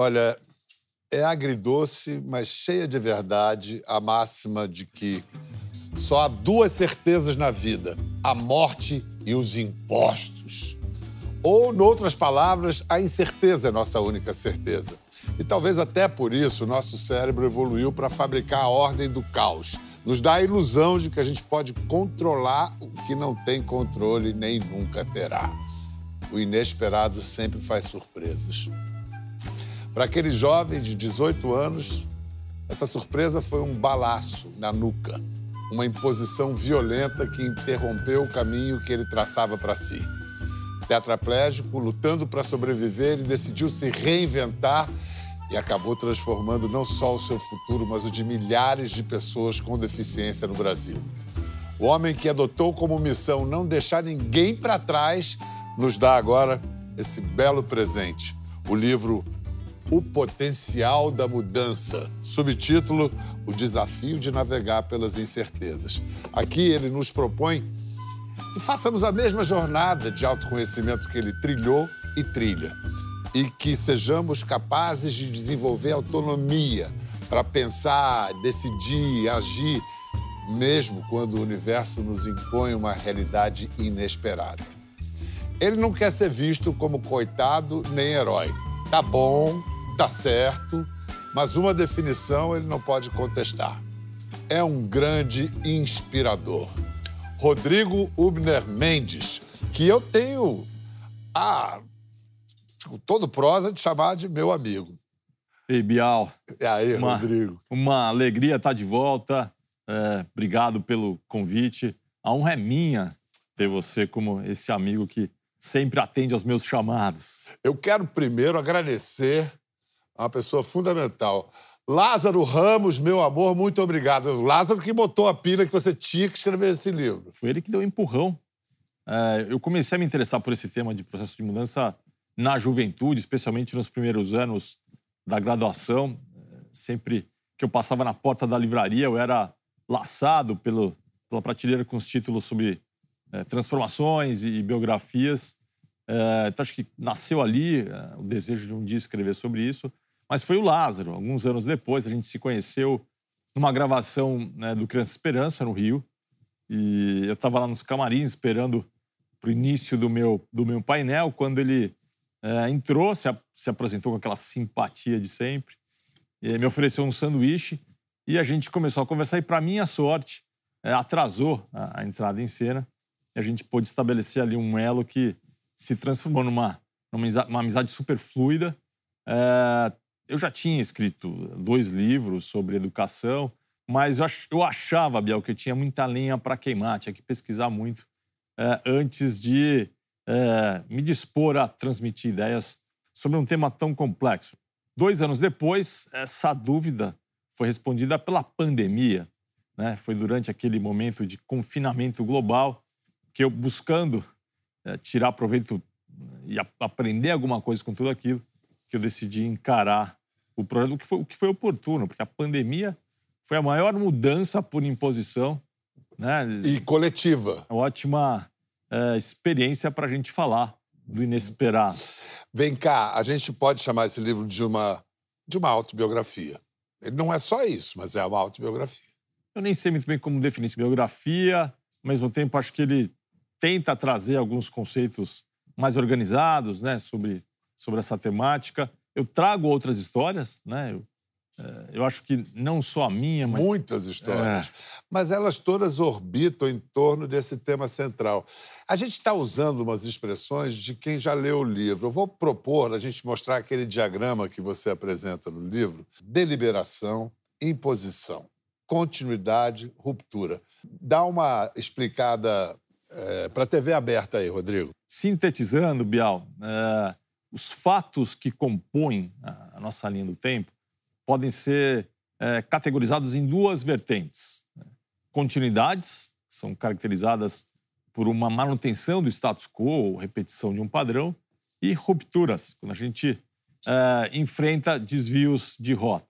Olha, é agridoce, mas cheia de verdade a máxima de que só há duas certezas na vida: a morte e os impostos. Ou, em outras palavras, a incerteza é nossa única certeza. E talvez até por isso nosso cérebro evoluiu para fabricar a ordem do caos. Nos dá a ilusão de que a gente pode controlar o que não tem controle nem nunca terá. O inesperado sempre faz surpresas. Para aquele jovem de 18 anos, essa surpresa foi um balaço na nuca, uma imposição violenta que interrompeu o caminho que ele traçava para si. Tetraplégico, lutando para sobreviver, ele decidiu se reinventar e acabou transformando não só o seu futuro, mas o de milhares de pessoas com deficiência no Brasil. O homem que adotou como missão não deixar ninguém para trás nos dá agora esse belo presente, o livro O Potencial da Mudança, subtítulo O Desafio de Navegar pelas Incertezas. Aqui ele nos propõe que façamos a mesma jornada de autoconhecimento que ele trilhou e trilha e que sejamos capazes de desenvolver autonomia para pensar, decidir, agir, mesmo quando o universo nos impõe uma realidade inesperada. Ele não quer ser visto como coitado nem herói. Tá bom, tá certo, mas uma definição ele não pode contestar. É um grande inspirador. Rodrigo Ubner Mendes, que eu tenho a todo prosa de chamar de meu amigo. Ei, Bial. E aí, uma, Rodrigo? Uma alegria estar de volta. É, obrigado pelo convite. A honra é minha ter você como esse amigo que sempre atende aos meus chamados. Eu quero primeiro agradecer uma pessoa fundamental. Lázaro Ramos, meu amor, muito obrigado. Lázaro que botou a pilha que você tinha que escrever esse livro. Foi ele que deu um empurrão. É, eu comecei a me interessar por esse tema de processo de mudança na juventude, especialmente nos primeiros anos da graduação. Sempre que eu passava na porta da livraria, eu era laçado pelo, pela prateleira com os títulos sobre é, transformações e biografias. É, então, acho que nasceu ali é, o desejo de um dia escrever sobre isso. Mas foi o Lázaro, alguns anos depois, a gente se conheceu numa gravação né, do Criança Esperança, no Rio. E eu estava lá nos camarins esperando para o início do meu, do meu painel, quando ele é, entrou, se, se, apresentou com aquela simpatia de sempre, me ofereceu um sanduíche e a gente começou a conversar. E, para minha sorte, é, atrasou a, a, entrada em cena e a gente pôde estabelecer ali um elo que se transformou numa, numa amizade super fluida. É, eu já tinha escrito dois livros sobre educação, mas eu, ach, eu achava, Biel, que eu tinha muita lenha para queimar, tinha que pesquisar muito é, antes de é, me dispor a transmitir ideias sobre um tema tão complexo. Dois anos depois, essa dúvida foi respondida pela pandemia. Né? Foi durante aquele momento de confinamento global que eu, buscando é, tirar proveito e a, aprender alguma coisa com tudo aquilo, que eu decidi encarar o problema, o que foi, o que foi oportuno, porque a pandemia foi a maior mudança por imposição. Né? E coletiva. Ótima é, experiência para a gente falar do inesperado. Vem cá, a gente pode chamar esse livro de uma, de uma autobiografia. Ele não é só isso, mas é uma autobiografia. Eu nem sei muito bem como definir biografia, ao mesmo tempo acho que ele tenta trazer alguns conceitos mais organizados né, sobre, sobre essa temática. Eu trago outras histórias, né? Eu é, eu acho que não só a minha, mas. Muitas histórias. É. Mas elas todas orbitam em torno desse tema central. A gente está usando umas expressões de quem já leu o livro. Eu vou propor a gente mostrar aquele diagrama que você apresenta no livro: deliberação, imposição, continuidade, ruptura. Dá uma explicada é, para a TV aberta aí, Rodrigo. Sintetizando, Bial, é, os fatos que compõem a nossa linha do tempo podem ser é, categorizados em duas vertentes. Né? Continuidades, são caracterizadas por uma manutenção do status quo, ou repetição de um padrão, e rupturas, quando a gente é, enfrenta desvios de rota.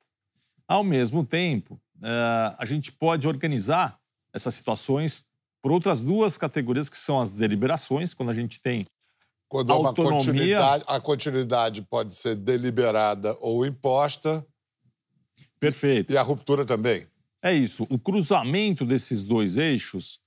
Ao mesmo tempo, é, a gente pode organizar essas situações por outras duas categorias, que são as deliberações, quando a gente tem Quando autonomia... Uma continuidade, a continuidade pode ser deliberada ou imposta. Perfeito. E a ruptura também. É isso. O cruzamento desses dois eixos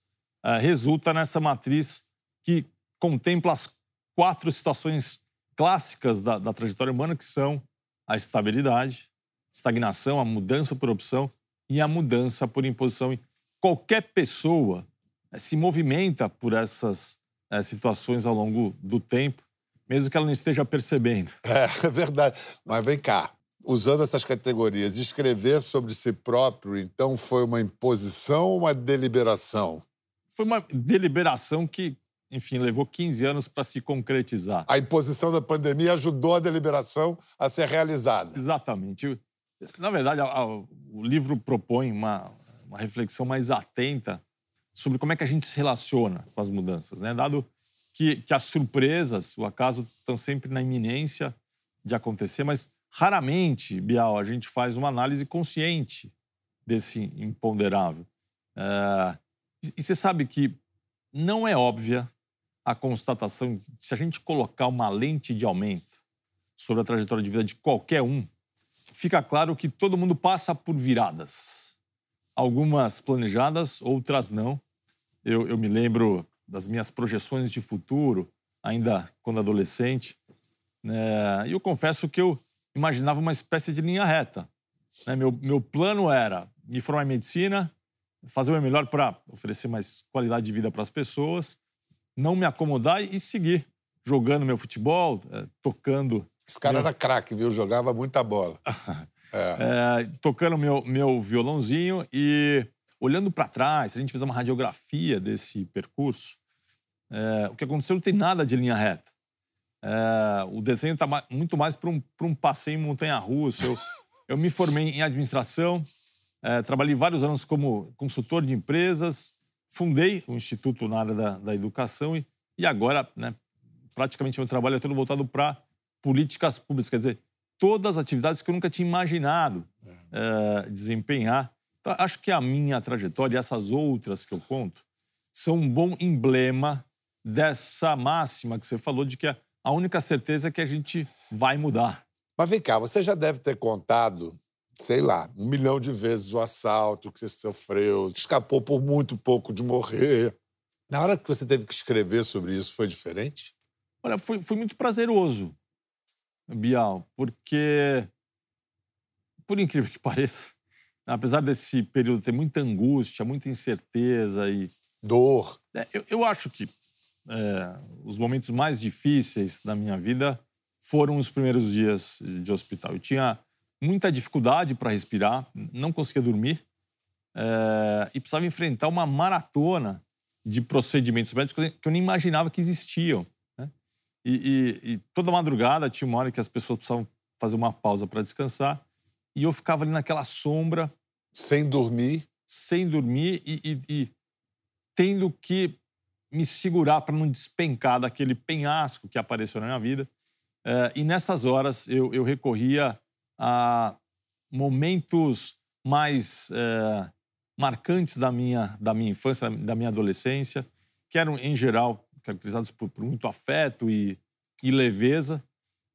uh, resulta nessa matriz que contempla as quatro situações clássicas da, da trajetória humana, que são a estabilidade, estagnação, a mudança por opção e a mudança por imposição. Qualquer pessoa uh, se movimenta por essas uh, situações ao longo do tempo, mesmo que ela não esteja percebendo. É, é verdade. Mas vem cá usando essas categorias, escrever sobre si próprio, então, foi uma imposição ou uma deliberação? Foi uma deliberação que, enfim, levou 15 anos para se concretizar. A imposição da pandemia ajudou a deliberação a ser realizada. Exatamente. Na verdade, o livro propõe uma, uma reflexão mais atenta sobre como é que a gente se relaciona com as mudanças, né? Dado que, que as surpresas, o acaso, estão sempre na iminência de acontecer, mas Raramente, Bial, a gente faz uma análise consciente desse imponderável. É... E você sabe que não é óbvia a constatação se a gente colocar uma lente de aumento sobre a trajetória de vida de qualquer um, fica claro que todo mundo passa por viradas. Algumas planejadas, outras não. Eu, eu me lembro das minhas projeções de futuro, ainda quando adolescente. Né? E eu confesso que eu imaginava uma espécie de linha reta. Né? Meu, meu plano era me formar em medicina, fazer o meu melhor para oferecer mais qualidade de vida para as pessoas, não me acomodar e seguir jogando meu futebol, é, tocando. Esse cara meu... era craque, viu? Jogava muita bola. é. É, tocando meu, meu violãozinho e olhando para trás, se a gente fizer uma radiografia desse percurso, é, o que aconteceu não tem nada de linha reta. É, o desenho está muito mais para um, um passeio em montanha-russa. Eu, eu me formei em administração, é, trabalhei vários anos como consultor de empresas, fundei um instituto na área da, da educação e, e agora, né, praticamente, meu trabalho é todo voltado para políticas públicas, quer dizer, todas as atividades que eu nunca tinha imaginado é, desempenhar. Então, acho que a minha trajetória e essas outras que eu conto são um bom emblema dessa máxima que você falou de que a a única certeza é que a gente vai mudar. Mas vem cá, você já deve ter contado, sei lá, um milhão de vezes o assalto que você sofreu, escapou por muito pouco de morrer. Na hora que você teve que escrever sobre isso, foi diferente? Olha, foi, foi muito prazeroso, Bial, porque, por incrível que pareça, apesar desse período ter muita angústia, muita incerteza e. Dor. É, eu, eu acho que é, os momentos mais difíceis da minha vida foram os primeiros dias de hospital. Eu tinha muita dificuldade para respirar, não conseguia dormir é, e precisava enfrentar uma maratona de procedimentos médicos que eu nem imaginava que existiam. E, e, e, toda madrugada tinha uma hora que as pessoas precisavam fazer uma pausa para descansar e eu ficava ali naquela sombra. Sem dormir? Sem dormir e, e tendo que me segurar para não despencar daquele penhasco que apareceu na minha vida. É, e nessas horas eu, eu, recorria a momentos mais é, marcantes da minha, da minha infância, da minha adolescência, que eram, em geral, caracterizados por, por muito afeto e, e leveza.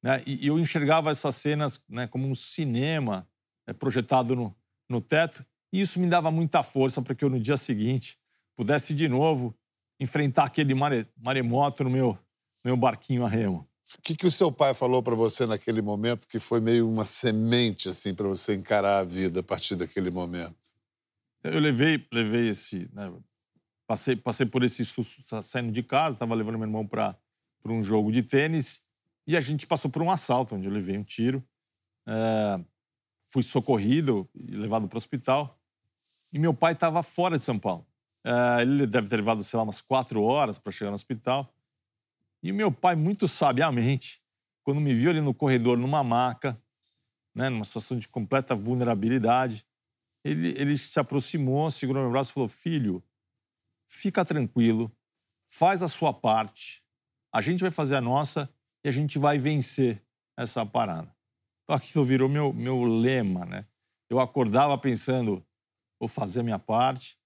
Né? E, e, eu enxergava essas cenas né, como um cinema é, projetado no, no teto, e isso me dava muita força para que eu, no dia seguinte, pudesse de novo enfrentar aquele mare, maremoto no meu, meu barquinho a remo. O que, que o seu pai falou para você naquele momento que foi meio uma semente assim para você encarar a vida a partir daquele momento? Eu levei, levei esse, né, passei, passei por esse susto saindo de casa, estava levando meu irmão para um jogo de tênis e a gente passou por um assalto onde eu levei um tiro, é, fui socorrido e levado para o hospital e meu pai estava fora de São Paulo. Uh, ele deve ter levado, sei lá, umas quatro horas para chegar no hospital. E meu pai, muito sabiamente, quando me viu ali no corredor, numa maca, né, numa situação de completa vulnerabilidade, ele, ele se aproximou, segurou meu braço e falou: Filho, fica tranquilo, faz a sua parte, a gente vai fazer a nossa e a gente vai vencer essa parada. Então aquilo virou meu, meu lema, né? Eu acordava pensando: vou fazer a minha parte,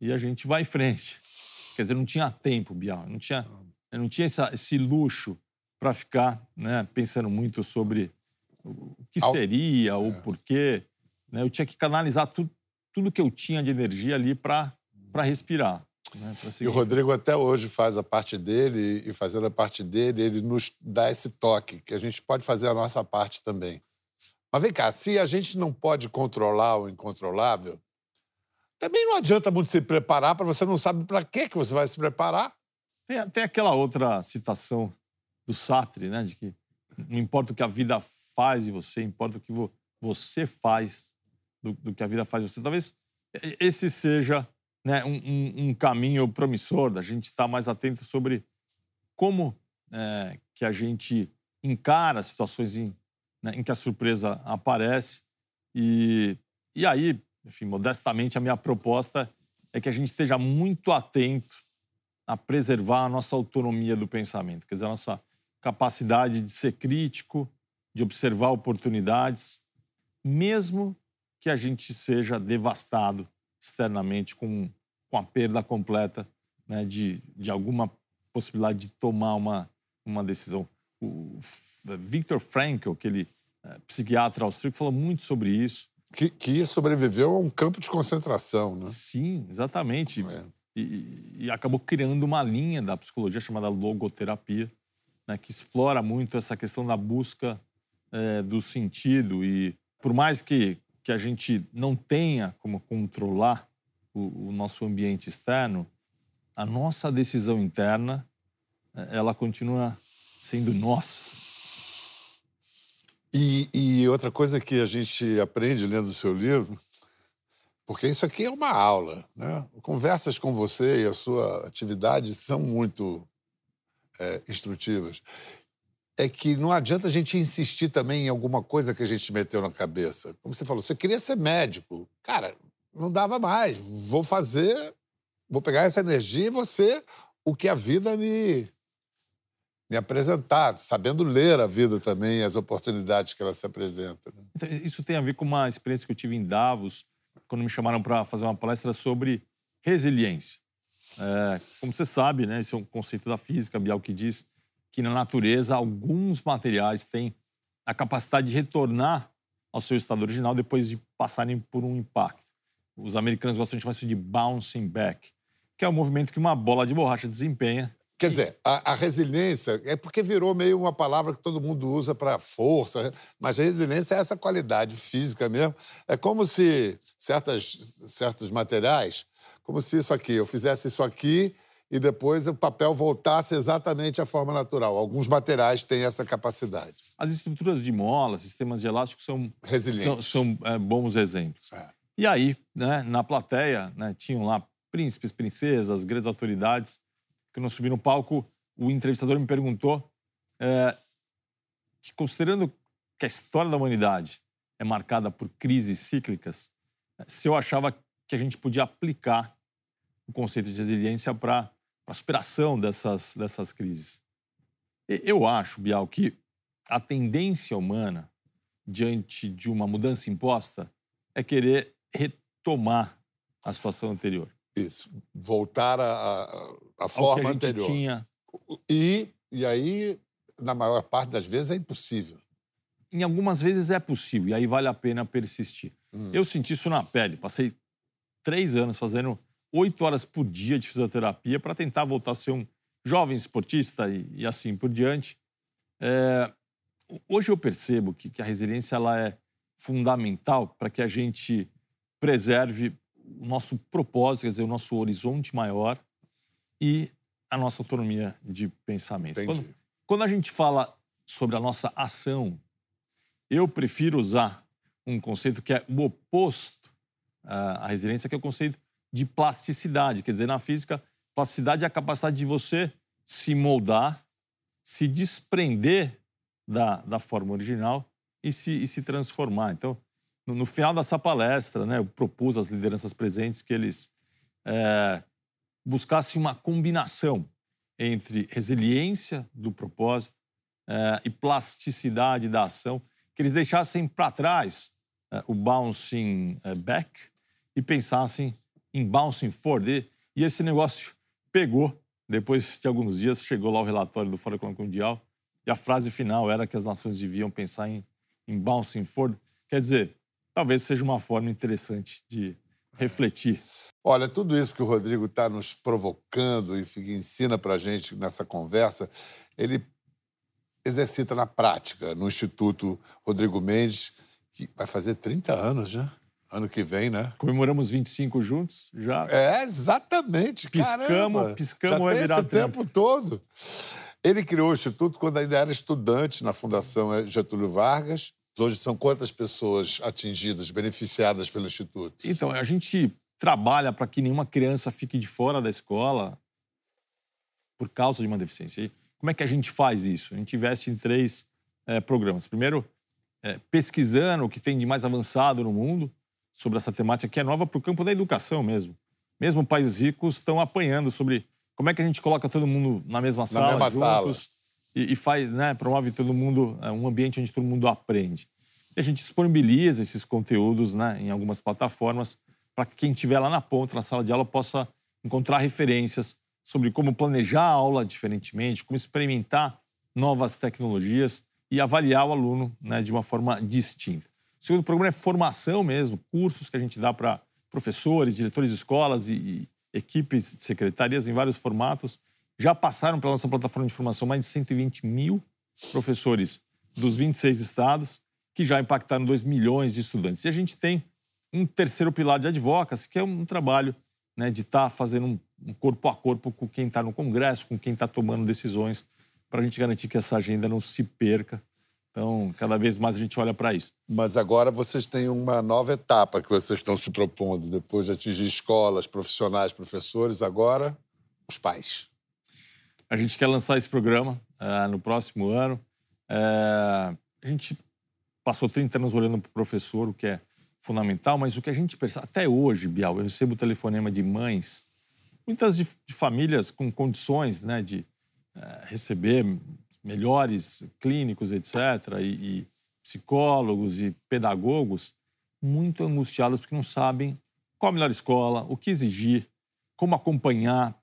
e a gente vai em frente. Quer dizer, não tinha tempo, Bial. Não tinha. Eu não tinha essa, esse luxo para ficar né, pensando muito sobre o que seria, o é. porquê. Né? Eu tinha que canalizar tudo, tudo que eu tinha de energia ali para respirar. Né? E o Rodrigo até hoje faz a parte dele, e fazendo a parte dele, ele nos dá esse toque, que a gente pode fazer a nossa parte também. Mas vem cá, se a gente não pode controlar o incontrolável, também não adianta muito se preparar para você não sabe para que que você vai se preparar. Tem, tem aquela outra citação do Sartre, né, de que não importa o que a vida faz de você, importa o que você faz do, do que a vida faz de você. Talvez esse seja né, um, um, um, caminho promissor da gente estar mais atento sobre como é, que a gente encara situações em, né, em que a surpresa aparece. E, e aí, enfim, modestamente, a minha proposta é que a gente esteja muito atento a preservar a nossa autonomia do pensamento, quer dizer, a nossa capacidade de ser crítico, de observar oportunidades, mesmo que a gente seja devastado externamente com, com a perda completa né, de, de alguma possibilidade de tomar uma, uma decisão. O Viktor Frankl, aquele é, psiquiatra austríaco, falou muito sobre isso. Que, que, sobreviveu a um campo de concentração, né? Sim, exatamente. É. E, e, acabou criando uma linha da psicologia chamada logoterapia, né, que explora muito essa questão da busca é, do sentido. E por mais que, que a gente não tenha como controlar o, o nosso ambiente externo, a nossa decisão interna é, ela continua sendo nossa. E, e, outra coisa que a gente aprende lendo o seu livro, porque isso aqui é uma aula, né? Conversas com você e a sua atividade são muito é, instrutivas é que não adianta a gente insistir também em alguma coisa que a gente meteu na cabeça. Como você falou, você queria ser médico. Cara, não dava mais. Vou fazer, vou pegar essa energia e você o que a vida me me apresentar, sabendo ler a vida também, as oportunidades que ela se apresenta. Né? Então, isso tem a ver com uma experiência que eu tive em Davos, quando me chamaram para fazer uma palestra sobre resiliência. É, como você sabe, né, esse é um conceito da física, Bial que diz que na natureza alguns materiais têm a capacidade de retornar ao seu estado original depois de passarem por um impacto. Os americanos gostam de chamar isso de bouncing back, que é o movimento que uma bola de borracha desempenha. Quer dizer, a, a resiliência é porque virou meio uma palavra que todo mundo usa para força, mas resiliência é essa qualidade física mesmo. É como se certas, certos materiais, como se isso aqui, eu fizesse isso aqui e depois o papel voltasse exatamente à forma natural. Alguns materiais têm essa capacidade. As estruturas de mola, sistemas de elástico são, Resilientes. são, são é, bons exemplos. É. E aí, né, na plateia, né, tinham lá príncipes, princesas, grandes autoridades. Quando eu subi no palco, o entrevistador me perguntou é, que, considerando que a história da humanidade é marcada por crises cíclicas, se eu achava que a gente podia aplicar o conceito de resiliência para para a superação dessas, dessas crises. Eu acho, Bial, que a tendência humana diante de uma mudança imposta é querer retomar a situação anterior. Isso, voltar à, forma anterior. Tinha. E, e aí, na maior parte das vezes, é impossível. Em algumas vezes é possível, e aí vale a pena persistir. Hum. Eu senti isso na pele. Passei três anos fazendo oito horas por dia de fisioterapia para tentar voltar a ser um jovem esportista e, e assim por diante. É, hoje eu percebo que, que, a resiliência ela é fundamental para que a gente preserve o nosso propósito, quer dizer, o nosso horizonte maior e a nossa autonomia de pensamento. Quando, quando a gente fala sobre a nossa ação, eu prefiro usar um conceito que é o oposto à resiliência, que é o conceito de plasticidade. Quer dizer, na física, plasticidade é a capacidade de você se moldar, se desprender da, da forma original e se, e se transformar. Então, no, no, final dessa palestra, né, eu propus às lideranças presentes que eles é, buscassem uma combinação entre resiliência do propósito é, e plasticidade da ação, que eles deixassem para trás é, o bouncing é, back e pensassem em Bouncing Ford. E, esse negócio pegou Depois de alguns dias, chegou lá o relatório do Fórum Econômico Mundial e a frase final era que as nações deviam pensar em, em bouncing forward. Quer dizer, talvez seja uma forma interessante de refletir. Olha, tudo isso que o Rodrigo está nos provocando e ensina para a gente nessa conversa, ele exercita na prática no Instituto Rodrigo Mendes, que vai fazer 30 anos, né? Ano que vem, né? Comemoramos 25 juntos, já. É, exatamente. Piscamos, Caramba, piscamos já tem virar esse tempo todo. Ele criou o Instituto quando ainda era estudante na Fundação Getúlio Vargas. Hoje são quantas pessoas atingidas, beneficiadas pelo Instituto? Então, a gente trabalha para que nenhuma criança fique de fora da escola por causa de uma deficiência. E como é que a gente faz isso? A gente investe em três é, programas. Primeiro, é, pesquisando o que tem de mais avançado no mundo sobre essa temática que é nova para o campo da educação mesmo. Mesmo países ricos estão apanhando sobre como é que a gente coloca todo mundo na mesma sala, na mesma juntos, sala. E, e, faz, né, promove todo mundo é, um ambiente onde todo mundo aprende. E a gente disponibiliza esses conteúdos né, em algumas plataformas para que quem estiver lá na ponta, na sala de aula, possa encontrar referências sobre como planejar a aula diferentemente, como experimentar novas tecnologias e avaliar o aluno né, de uma forma distinta. O segundo programa é formação mesmo, cursos que a gente dá para professores, diretores de escolas e, e equipes de secretarias em vários formatos. Já passaram pela nossa plataforma de formação mais de 120 mil professores dos 26 estados, que já impactaram 2 milhões de estudantes. E a gente tem um terceiro pilar de advocacy, que é um trabalho né, de estar tá fazendo um um corpo a corpo com quem está no Congresso, com quem está tomando decisões, para a gente garantir que essa agenda não se perca. Então, cada vez mais a gente olha para isso. Mas agora vocês têm uma nova etapa que vocês estão se propondo, depois de atingir escolas, profissionais, professores, agora os pais. A gente quer lançar esse programa uh, no próximo ano. Uh, a gente passou 30 anos olhando para o professor, o que é fundamental, mas o que a gente percebe, até hoje, Bial, eu recebo telefonema de mães muitas de, de famílias com condições né, de é, receber melhores clínicos, etc., e, e, psicólogos e pedagogos, muito angustiadas porque não sabem qual a melhor escola, o que exigir, como acompanhar,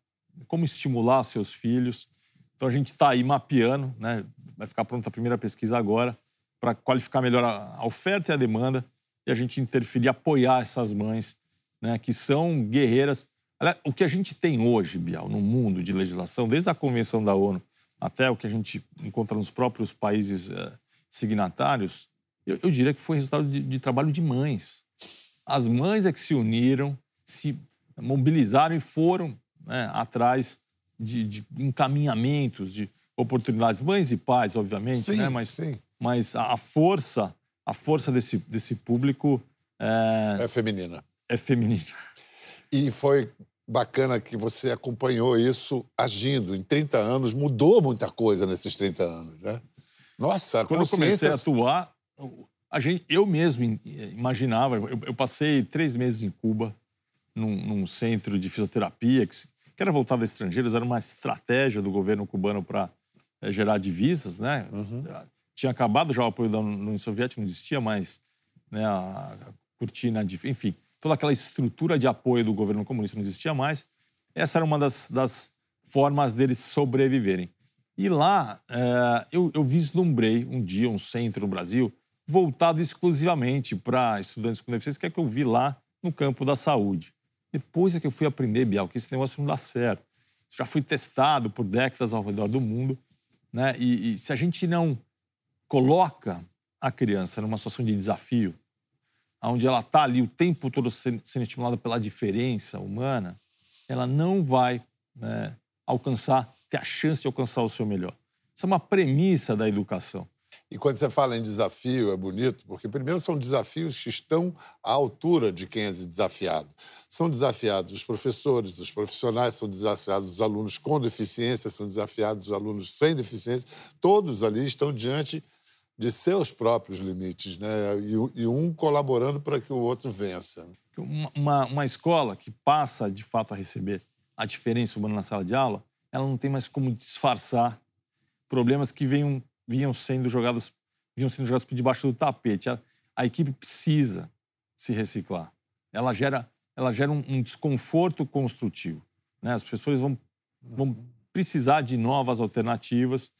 como estimular seus filhos. Então a gente está aí mapeando, né? vai ficar pronta a primeira pesquisa agora, para qualificar melhor a oferta e a demanda e a gente interferir, apoiar essas mães, né, que são guerreiras o que a gente tem hoje, Bial, no mundo de legislação, desde a Convenção da ONU até o que a gente encontra nos próprios países uh, signatários, eu, eu, diria que foi resultado de, de, trabalho de mães. As mães é que se uniram, se mobilizaram e foram né, atrás de, de, encaminhamentos, de oportunidades. Mães e pais, obviamente, sim, né? mas, sim. mas a, a força, a força desse, desse público é, é feminina. É feminina. E foi bacana que você acompanhou isso agindo. Em 30 anos, mudou muita coisa nesses 30 anos, né? Nossa, Quando consciência... eu comecei a atuar, a gente, eu mesmo imaginava... Eu, eu passei três meses em Cuba, num, num centro de fisioterapia, que, que, era voltado a estrangeiros, era uma estratégia do governo cubano para é, gerar divisas, né? Uhum. Tinha acabado já o apoio da União Soviética, não existia mais né, a, a cortina de... Enfim, toda aquela estrutura de apoio do governo comunista não existia mais. Essa era uma das, das formas deles sobreviverem. E lá é, eu, eu, vislumbrei um dia um centro no Brasil voltado exclusivamente para estudantes com deficiência, que é que eu vi lá no campo da saúde. Depois é que eu fui aprender, Bial, que esse negócio não dá certo. Já fui testado por décadas ao redor do mundo. Né? E, e se a gente não coloca a criança numa situação de desafio, onde ela está ali o tempo todo sendo estimulada pela diferença humana, ela não vai né, alcançar, ter a chance de alcançar o seu melhor. Isso é uma premissa da educação. E quando você fala em desafio, é bonito, porque primeiro são desafios que estão à altura de quem é desafiado. São desafiados os professores, os profissionais, são desafiados os alunos com deficiência, são desafiados os alunos sem deficiência. Todos ali estão diante de seus próprios limites, né? E, e um colaborando para que o outro vença. Uma, uma, escola que passa, de fato, a receber a diferença humana na sala de aula, ela não tem mais como disfarçar problemas que venham, vinham sendo jogados vinham sendo jogados por debaixo do tapete. A, a equipe precisa se reciclar. Ela gera, ela gera um, um desconforto construtivo. Né? As pessoas vão vão precisar de novas alternativas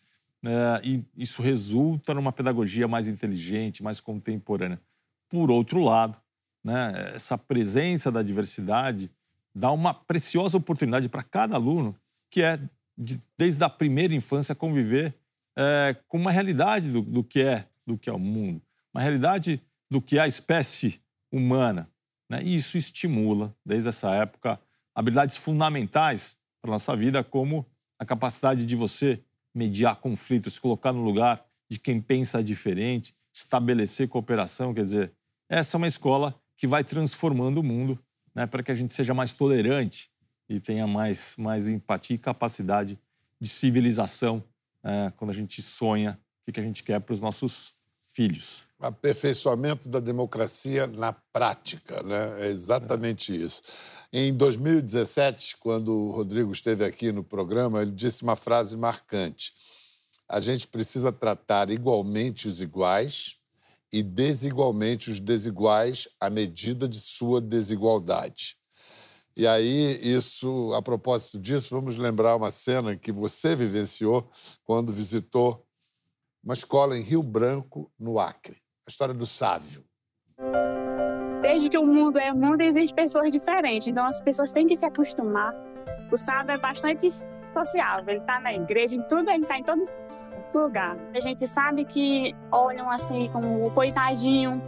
né, e isso resulta numa pedagogia mais inteligente, mais contemporânea. Por outro lado, né, essa presença da diversidade dá uma preciosa oportunidade para cada aluno, que é, de, desde a primeira infância, conviver é, com uma realidade do, do, que é, do que é o mundo, uma realidade do que é a espécie humana. Né? E isso estimula, desde essa época, habilidades fundamentais para a nossa vida, como a capacidade de você mediar conflitos, colocar no lugar de quem pensa diferente, estabelecer cooperação. Quer dizer, essa é uma escola que vai transformando o mundo né, para que a gente seja mais tolerante e tenha mais, mais empatia e capacidade de civilização é, quando a gente sonha o que a gente quer para os nossos filhos. Aperfeiçoamento da democracia na prática, né? É exatamente isso. Em 2017, quando o Rodrigo esteve aqui no programa, ele disse uma frase marcante: a gente precisa tratar igualmente os iguais e desigualmente os desiguais à medida de sua desigualdade. E aí, isso, a propósito disso, vamos lembrar uma cena que você vivenciou quando visitou uma escola em Rio Branco, no Acre. A história do Sávio. Desde que o mundo é mundo, existem pessoas diferentes. Então, as pessoas têm que se acostumar. O Sávio é bastante sociável. Ele está na igreja, em tudo, ele está em todo lugar. A gente sabe que olham assim como o coitadinho,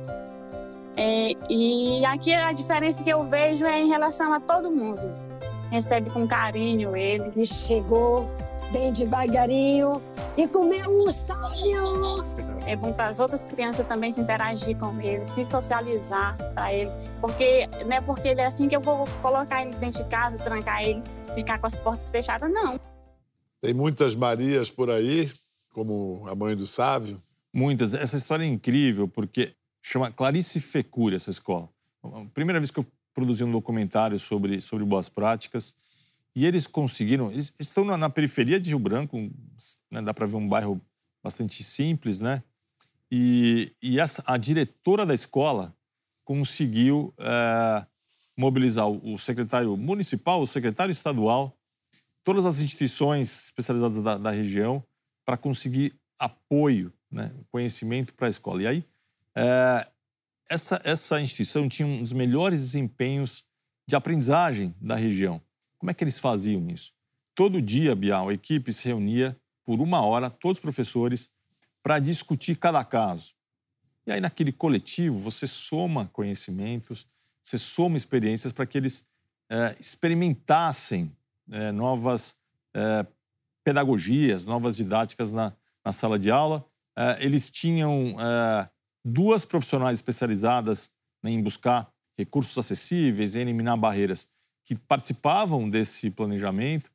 é, e aqui a diferença que eu vejo é em relação a todo mundo. Recebe com carinho ele. Ele chegou bem devagarinho e comeu um salinho. É bom para as outras crianças também se interagir com ele, se socializar para ele. Porque não é porque ele é assim que eu vou colocar ele dentro de casa, trancar ele, ficar com as portas fechadas, não. Tem muitas Marias por aí, como a mãe do Sávio? Muitas. Essa história é incrível, porque chama Clarice Fecura essa escola. A primeira vez que eu produzi um documentário sobre, sobre boas práticas, e eles conseguiram. Eles estão na, na periferia de Rio Branco, né, dá para ver um bairro bastante simples, né? E, e a diretora da escola conseguiu é, mobilizar o, o secretário municipal, o secretário estadual, todas as instituições especializadas da, da região para conseguir apoio, né, conhecimento para a escola. E aí é, essa, essa instituição tinha um dos melhores desempenhos de aprendizagem da região. Como é que eles faziam isso? Todo dia, Bial, a equipe se reunia por uma hora, todos os professores, para discutir cada caso. E aí, naquele coletivo, você soma conhecimentos, você soma experiências para que eles é, experimentassem é, novas é, pedagogias, novas didáticas na, na sala de aula. É, eles tinham é, duas profissionais especializadas em buscar recursos acessíveis, em eliminar barreiras, que participavam desse planejamento.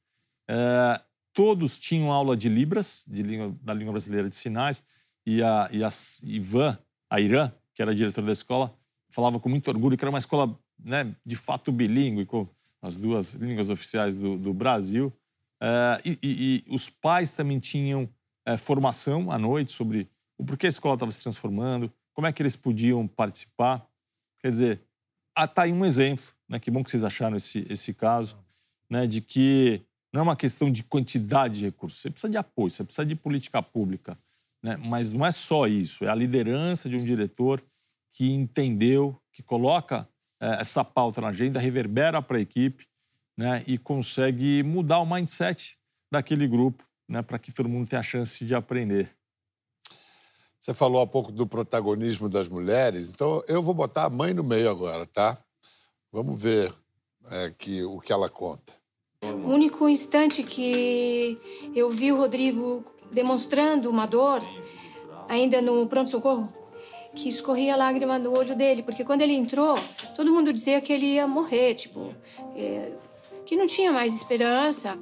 É, todos tinham aula de Libras, de língua, da língua brasileira de sinais, e a, e a Ivan, a Irã, que era a diretora da escola, falava com muito orgulho que era uma escola né, de fato bilíngue, com as duas línguas oficiais do, do Brasil. É, e, e, e, os pais também tinham é, formação à noite sobre o porquê a escola estava se transformando, como é que eles podiam participar. Quer dizer, está aí um exemplo, né? que bom que vocês acharam esse, esse caso, né? de que não é uma questão de quantidade de recursos, você precisa de apoio, você precisa de política pública, né? mas não é só isso, é a liderança de um diretor que entendeu, que coloca é, essa pauta na agenda, reverbera para a equipe né? e consegue mudar o mindset daquele grupo né? para que todo mundo tenha a chance de aprender. Você falou há pouco do protagonismo das mulheres, então eu vou botar a mãe no meio agora, tá? Vamos ver é, que, o que ela conta. O único instante que eu vi o Rodrigo demonstrando uma dor, ainda no pronto-socorro, que escorria lágrima do olho dele, porque quando ele entrou, todo mundo dizia que ele ia morrer, tipo, é, que não tinha mais esperança.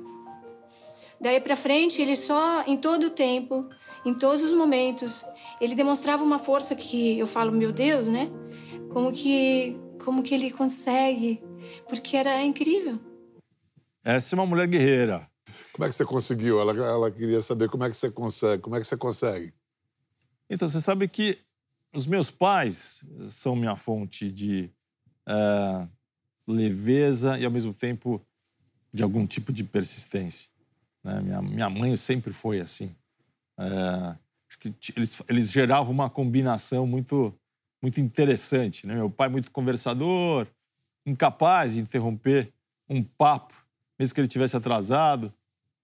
Daí para frente, ele só, em todo o tempo, em todos os momentos, ele demonstrava uma força que eu falo, meu Deus, né? Como que, como que ele consegue? Porque era incrível. Essa é uma mulher guerreira. Como é que você conseguiu? Ela, ela queria saber como é que você consegue. Como é que você consegue? Então, você sabe que os meus pais são minha fonte de é, leveza e, ao mesmo tempo, de algum tipo de persistência. Né? Minha, minha mãe sempre foi assim. É, acho que eles, eles geravam uma combinação muito, muito interessante. Né? Meu pai muito conversador, incapaz de interromper um papo, mesmo que ele tivesse atrasado,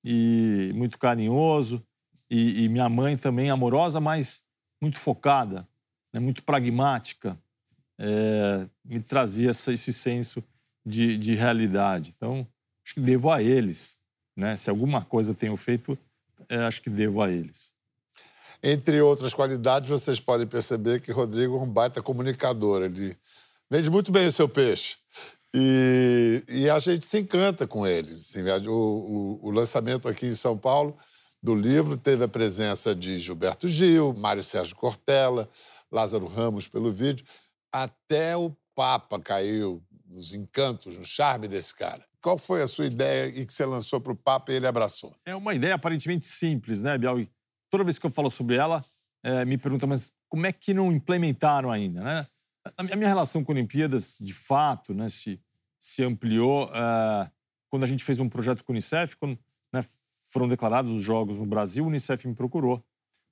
e muito carinhoso. E, e minha mãe também amorosa, mas muito focada, né? muito pragmática. É, me trazia essa, esse senso de, de realidade. Então, acho que devo a eles. Né? Se alguma coisa tenho feito, acho que devo a eles. Entre outras qualidades, vocês podem perceber que Rodrigo é um baita comunicador. Ele vende muito bem o seu peixe. E, e a gente se encanta com ele. Assim, o, o, o lançamento aqui em São Paulo do livro teve a presença de Gilberto Gil, Mário Sérgio Cortella, Lázaro Ramos pelo vídeo. Até o Papa caiu nos encantos, no charme desse cara. Qual foi a sua ideia e que você lançou para o Papa e ele abraçou? É uma ideia aparentemente simples, né, Bial? Toda vez que eu falo sobre ela, é, me perguntam, mas como é que não implementaram ainda, né? A minha relação com Olimpíadas, de fato, né, se, se ampliou é, quando a gente fez um projeto com o Unicef, quando né, foram declarados os Jogos no Brasil, o Unicef me procurou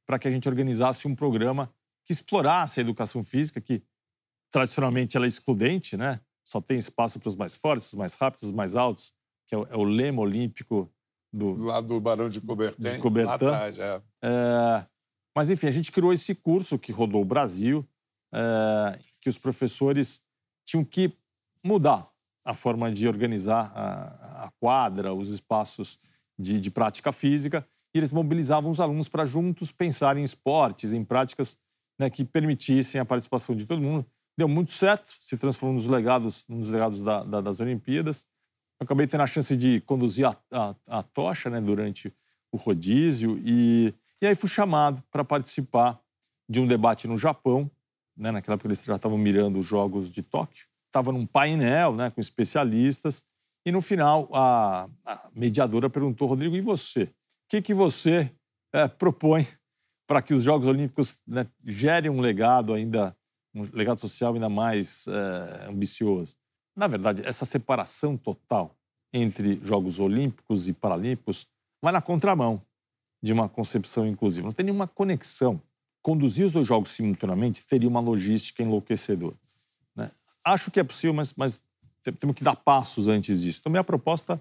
para que a gente organizasse um programa que explorasse a educação física, que tradicionalmente ela é excludente, né? Só tem espaço para os mais fortes, os mais rápidos, os mais altos, que é o, é o lema olímpico do... Lá do Barão de Coubertin, de Coubertin. lá atrás, é. é. Mas, enfim, a gente criou esse curso que rodou o Brasil, é, que os professores tinham que mudar a forma de organizar a, a quadra, os espaços de, de prática física, e eles mobilizavam os alunos para juntos pensar em esportes, em práticas né, que permitissem a participação de todo mundo deu muito certo, se transformou nos legados, nos legados da, da, das Olimpíadas. Acabei tendo a chance de conduzir a, a, a tocha né, durante o rodízio e, e aí fui chamado para participar de um debate no Japão. Né, naquela época eles já estavam mirando os Jogos de Tóquio. Estava num painel né, com especialistas e no final a, a mediadora perguntou, Rodrigo, e você? O que, que você é, propõe para que os Jogos Olímpicos né, gerem um legado ainda um legado social ainda mais é, ambicioso. Na verdade, essa separação total entre Jogos Olímpicos e Paralímpicos vai na contramão de uma concepção inclusiva. Não tem nenhuma conexão. Conduzir os dois jogos simultaneamente teria uma logística enlouquecedora. Né? Acho que é possível, mas, mas, temos que dar passos antes disso. Também a proposta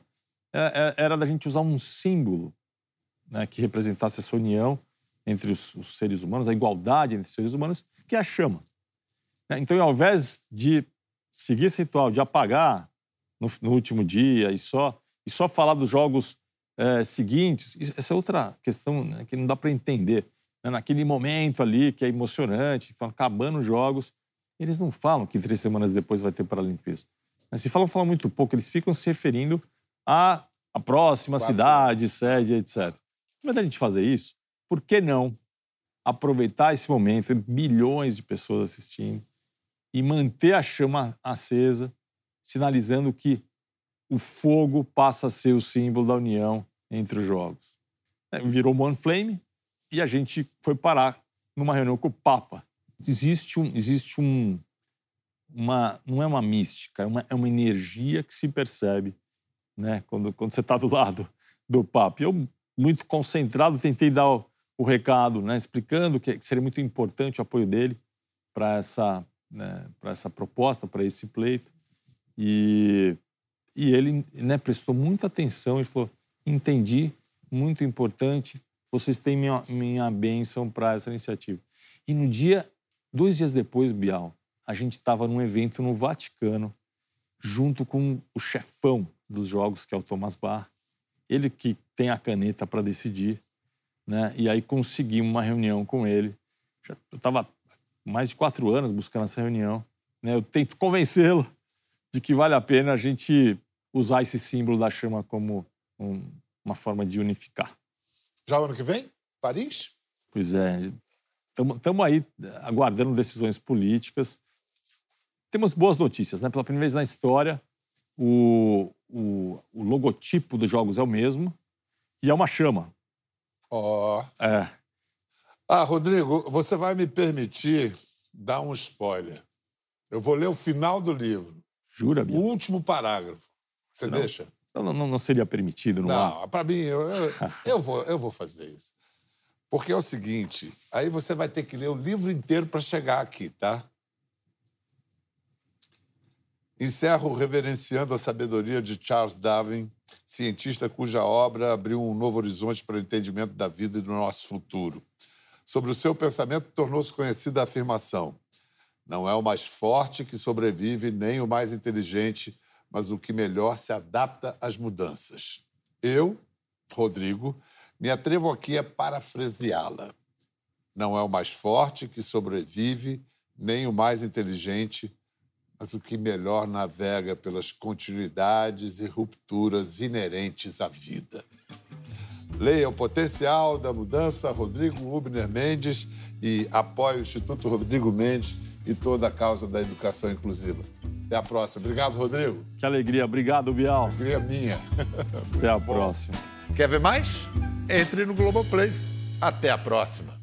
é, é, era da gente usar um símbolo né, que representasse essa união entre os, os seres humanos, a igualdade entre os seres humanos, que é a chama. Né? Então, ao invés de seguir esse ritual de apagar no, no último dia e só, e só falar dos jogos é, seguintes, essa é outra questão né, que não dá para entender. Né? Naquele momento ali que é emocionante, estão acabando os jogos, eles não falam que três semanas depois vai ter Paralimpíadas. Mas se falam, falam muito pouco, eles ficam se referindo à, à próxima Quatro. cidade, sede, etc. Mas da gente fazer isso, por que não aproveitar esse momento, milhões de pessoas assistindo, e manter a chama acesa, sinalizando que o fogo passa a ser o símbolo da união entre os jogos. É, virou One Flame e a gente foi parar numa reunião com o Papa. Existe um, existe um, uma, não é uma mística, é uma, é uma energia que se percebe, né, quando, quando você está do lado do Papa. Eu muito concentrado tentei dar o, o recado, né, explicando que seria muito importante o apoio dele para essa né, para essa proposta, para esse pleito. E, e ele né, prestou muita atenção e falou: entendi, muito importante, vocês têm minha, minha bênção para essa iniciativa. E no dia, dois dias depois, Bial, a gente estava num evento no Vaticano, junto com o chefão dos jogos, que é o Thomas Barr, ele que tem a caneta para decidir, né? E aí conseguimos uma reunião com ele. Já, eu estava mais de quatro anos buscando essa reunião. Né? Eu tento convencê-lo de que vale a pena a gente usar esse símbolo da chama como um, uma forma de unificar. Já ano que vem? Paris? Pois é. Estamos aí aguardando decisões políticas. Temos boas notícias. Né? Pela primeira vez na história, o, o, o logotipo dos jogos é o mesmo e é uma chama. Ó. Oh. É. Ah, Rodrigo, você vai me permitir dar um spoiler. Eu vou ler o final do livro. Jura, O último parágrafo. Você não, deixa? Então não, não seria permitido, não? Não, para mim, eu, eu, eu vou, eu vou fazer isso. Porque é o seguinte, aí você vai ter que ler o livro inteiro para chegar aqui, tá? Encerro reverenciando a sabedoria de Charles Darwin, cientista cuja obra abriu um novo horizonte para o entendimento da vida e do nosso futuro. Sobre o seu pensamento, tornou-se conhecida a afirmação: não é o mais forte que sobrevive, nem o mais inteligente, mas o que melhor se adapta às mudanças. Eu, Rodrigo, me atrevo aqui a parafraseá-la. Não é o mais forte que sobrevive, nem o mais inteligente, mas o que melhor navega pelas continuidades e rupturas inerentes à vida. Leia o potencial da mudança, Rodrigo Ubner Mendes, e apoie o Instituto Rodrigo Mendes e toda a causa da educação inclusiva. Até a próxima. Obrigado, Rodrigo. Que alegria. Obrigado, Bial. Alegria minha. Até a próxima. Quer ver mais? Entre no Globoplay. Até a próxima.